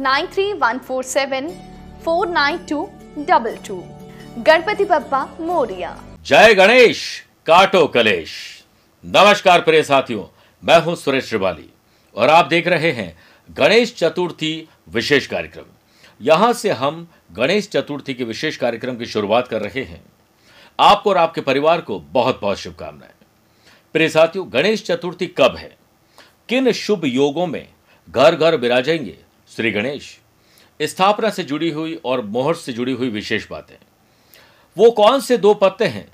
nine three one four seven four nine two double two Ganpati Bappa Morya. जय गणेश, काटो कलेश। नमस्कार प्रिय साथियों, मैं हूँ सुरेश श्रिवाली और आप देख रहे हैं गणेश चतुर्थी विशेष कार्यक्रम। यहाँ से हम गणेश चतुर्थी के विशेष कार्यक्रम की शुरुआत कर रहे हैं। आपको और आपके परिवार को बहुत बहुत शुभकामनाएँ। प्रिय साथियों, गणेश चतुर्थी कब है? किन शुभ योगों में घर घर विराजेंगे? श्री गणेश स्थापना से जुड़ी हुई और मुहूर्त से जुड़ी हुई विशेष बातें। वो कौन से दो पत्ते हैं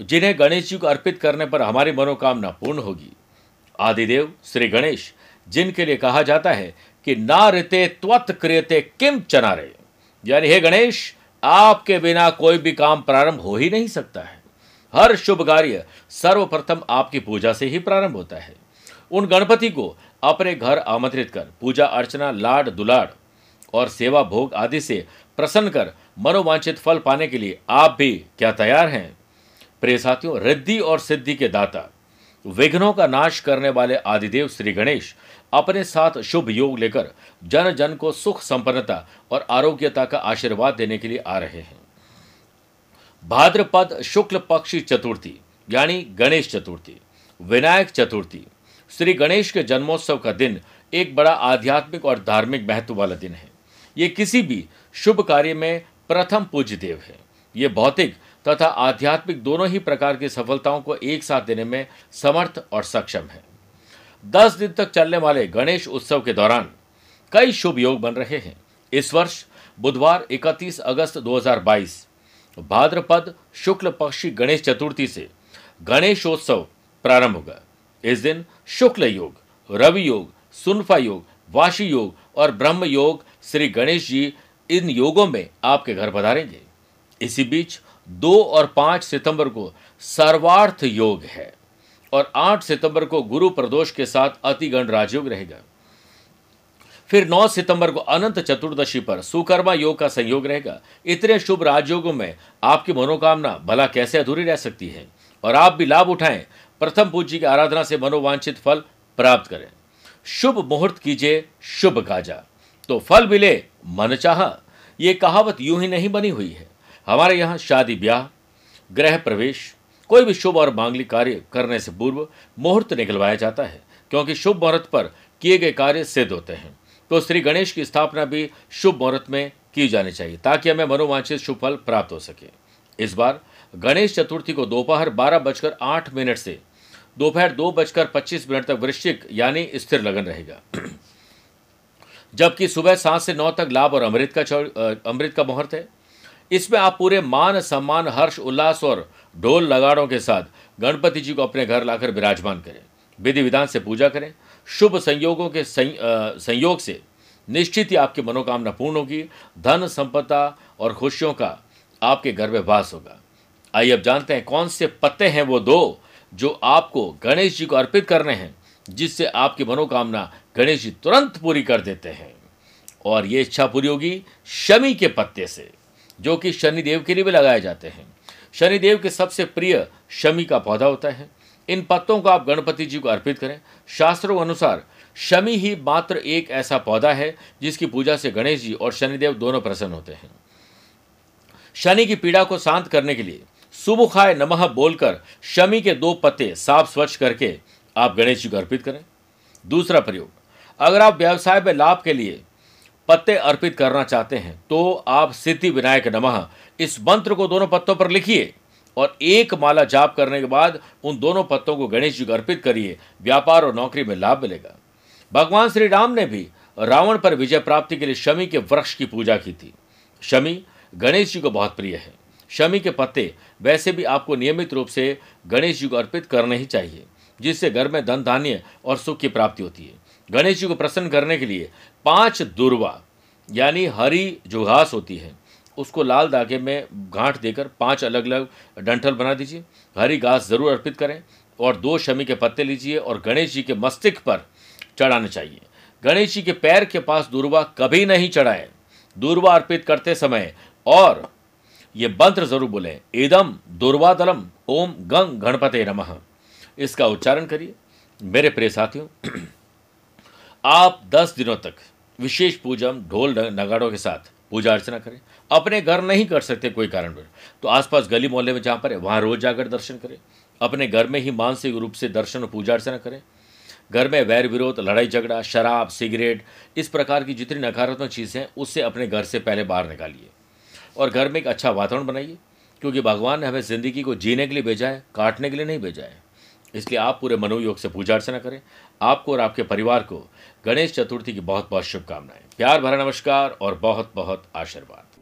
जिन्हें गणेश जी को अर्पित करने पर हमारी मनोकामना पूर्ण होगी? आदिदेव, श्री गणेश, जिनके लिए कहा जाता है कि ना ऋते त्वत क्रियते किम चनारे। यानी, हे गणेश, आपके बिना कोई भी काम प्रारंभ हो ही नहीं सकता है। हर शुभ कार्य सर्वप्रथम आपकी पूजा से ही प्रारंभ होता है। उन गणपति को अपने घर आमंत्रित कर, पूजा अर्चना, लाड, दुलाड और सेवा भोग आदि से प्रसन्न कर मनोवांछित फल पाने के लिए आप भी क्या तैयार हैं? प्रिय साथियों, रिद्धि और सिद्धि के दाता, विघ्नों का नाश करने वाले आदिदेव श्री गणेश अपने साथ शुभ योग लेकर जन जन को सुख, संपन्नता और आरोग्यता का आशीर्वाद देने के लिए आ रहे हैं। भाद्रपद शुक्ल पक्षी चतुर्थी, यानी गणेश चतुर्थी, विनायक चतुर्थी श्री गणेश के जन्मोत्सव का दिन एक बड़ा आध्यात्मिक और धार्मिक महत्व वाला दिन है। ये किसी भी शुभ कार्य में प्रथम पूज्य देव है। ये भौतिक तथा आध्यात्मिक दोनों ही प्रकार की सफलताओं को एक साथ देने में समर्थ और सक्षम है। दस दिन तक चलने वाले गणेश उत्सव के दौरान कई शुभ योग बन रहे हैं। इस वर्ष बुधवार 31 अगस्त 2022 भाद्रपद शुक्ल पक्षी गणेश चतुर्थी से गणेशोत्सव प्रारंभ होगा। इस दिन शुक्ल योग, रवि योग, सुनफा योग, वाशी योग और ब्रह्म योग श्री गणेश जी इन योगों में आपके घर पधारेंगे। इसी बीच दो और पाँच सितंबर को सर्वार्थ योग है और आठ सितंबर को गुरु प्रदोष के साथ अतिगण राजयोग रहेगा। फिर 9 सितंबर को अनंत चतुर्दशी पर सुकर्मा योग का संयोग रहेगा। इतने शुभ राजयोगों में आपकी मनोकामना भला कैसे अधूरी रह सकती है? और आप भी लाभ उठाएँ प्रथम पूज्य की आराधना से मनोवांछित फल प्राप्त करें। शुभ मुहूर्त कीजिए, शुभ काजा तो फल मिले, मन चाह। ये कहावत यूँ ही नहीं बनी हुई है। हमारे यहाँ शादी ब्याह, गृह प्रवेश, कोई भी शुभ और मांगलिक कार्य करने से पूर्व मुहूर्त निकलवाया जाता है, क्योंकि शुभ मुहूर्त पर किए गए कार्य सिद्ध होते हैं। तो श्री गणेश की स्थापना भी शुभ मुहूर्त में की जानी चाहिए, ताकि हमें मनोवांछित शुभ फल प्राप्त हो सके। इस बार गणेश चतुर्थी को दोपहर बारह बजकर आठ मिनट से, दोपहर दो बजकर पच्चीस मिनट तक वृश्चिक, यानी स्थिर लगन रहेगा। जबकि सुबह सात से नौ तक लाभ और अमृत का अमृत का मुहूर्त है। इसमें आप पूरे मान, सम्मान, हर्ष, उल्लास और ढोल लगाड़ों के साथ गणपति जी को अपने घर लाकर विराजमान करें। विधि विधान से पूजा करें। शुभ संयोगों के संयोग से निश्चित ही आपकी मनोकामना पूर्ण होगी। धन, संपदा और खुशियों का आपके घर में वास होगा। आइए अब जानते हैं कौन से पत्ते हैं वो दो जो आपको गणेश जी को अर्पित करने हैं, जिससे आपकी मनोकामना गणेश जी तुरंत पूरी कर देते हैं। और ये इच्छा पूरी होगी शमी के पत्ते से, जो कि शनिदेव के लिए भी लगाए जाते हैं। शनिदेव के सबसे प्रिय शमी का पौधा होता है। इन पत्तों को आप गणपति जी को अर्पित करें। शास्त्रों अनुसार शमी ही मात्र एक ऐसा पौधा है, जिसकी पूजा से गणेश जी और शनिदेव दोनों प्रसन्न होते हैं। शनि की पीड़ा को शांत करने के लिए सुमुखाय नमः बोलकर शमी के दो पत्ते साफ़ स्वच्छ करके आप गणेश जी को अर्पित करें। दूसरा प्रयोग, अगर आप व्यवसाय में लाभ के लिए पत्ते अर्पित करना चाहते हैं तो आप सिद्धि विनायक नमः इस मंत्र को दोनों पत्तों पर लिखिए और एक माला जाप करने के बाद उन दोनों पत्तों को गणेश जी को अर्पित करिए। व्यापार और नौकरी में लाभ मिलेगा। भगवान श्री राम ने भी रावण पर विजय प्राप्ति के लिए शमी के वृक्ष की पूजा की थी। शमी, गणेश जी को बहुत प्रिय है। शमी के पत्ते वैसे भी आपको नियमित रूप से गणेश जी को अर्पित करने ही चाहिए, जिससे घर में धन धान्य और सुख की प्राप्ति होती है। गणेश जी को प्रसन्न करने के लिए पाँच दुर्वा, यानी हरी जो घास होती है, उसको लाल धागे में गांठ देकर पाँच अलग अलग डंठल बना दीजिए। हरी घास ज़रूर अर्पित करें और दो शमी के पत्ते लीजिए और गणेश जी के मस्तिष्क पर चढ़ाने चाहिए। गणेश जी के पैर के पास दूरवा कभी नहीं चढ़ाए। दूरवा अर्पित करते समय और ये मंत्र ज़रूर बोले एदम दुर्वादलम, ओम गंग गणपते नमः। इसका उच्चारण करिए। मेरे प्रिय साथियों, आप दस दिनों तक विशेष पूजन, ढोल नगाड़ों के साथ पूजा अर्चना करें। अपने घर नहीं कर सकते कोई कारण तो आसपास गली मोहल्ले में जहाँ पर है, वहाँ रोज जाकर दर्शन करें। अपने घर में ही मानसिक रूप से दर्शन और पूजा अर्चना करें। घर में वैर विरोध, लड़ाई झगड़ा, शराब, सिगरेट, इस प्रकार की जितनी नकारात्मक चीज़ें हैं, उससे अपने घर से पहले बाहर निकालिए। और घर में एक अच्छा वातावरण बनाइए, क्योंकि भगवान ने हमें ज़िंदगी को जीने के लिए भेजा है, काटने के लिए नहीं भेजा है। इसलिए आप पूरे मनोयोग से पूजा अर्चना करें। आपको और आपके परिवार को गणेश चतुर्थी की बहुत बहुत शुभकामनाएँ। प्यार भरा नमस्कार और बहुत बहुत आशीर्वाद।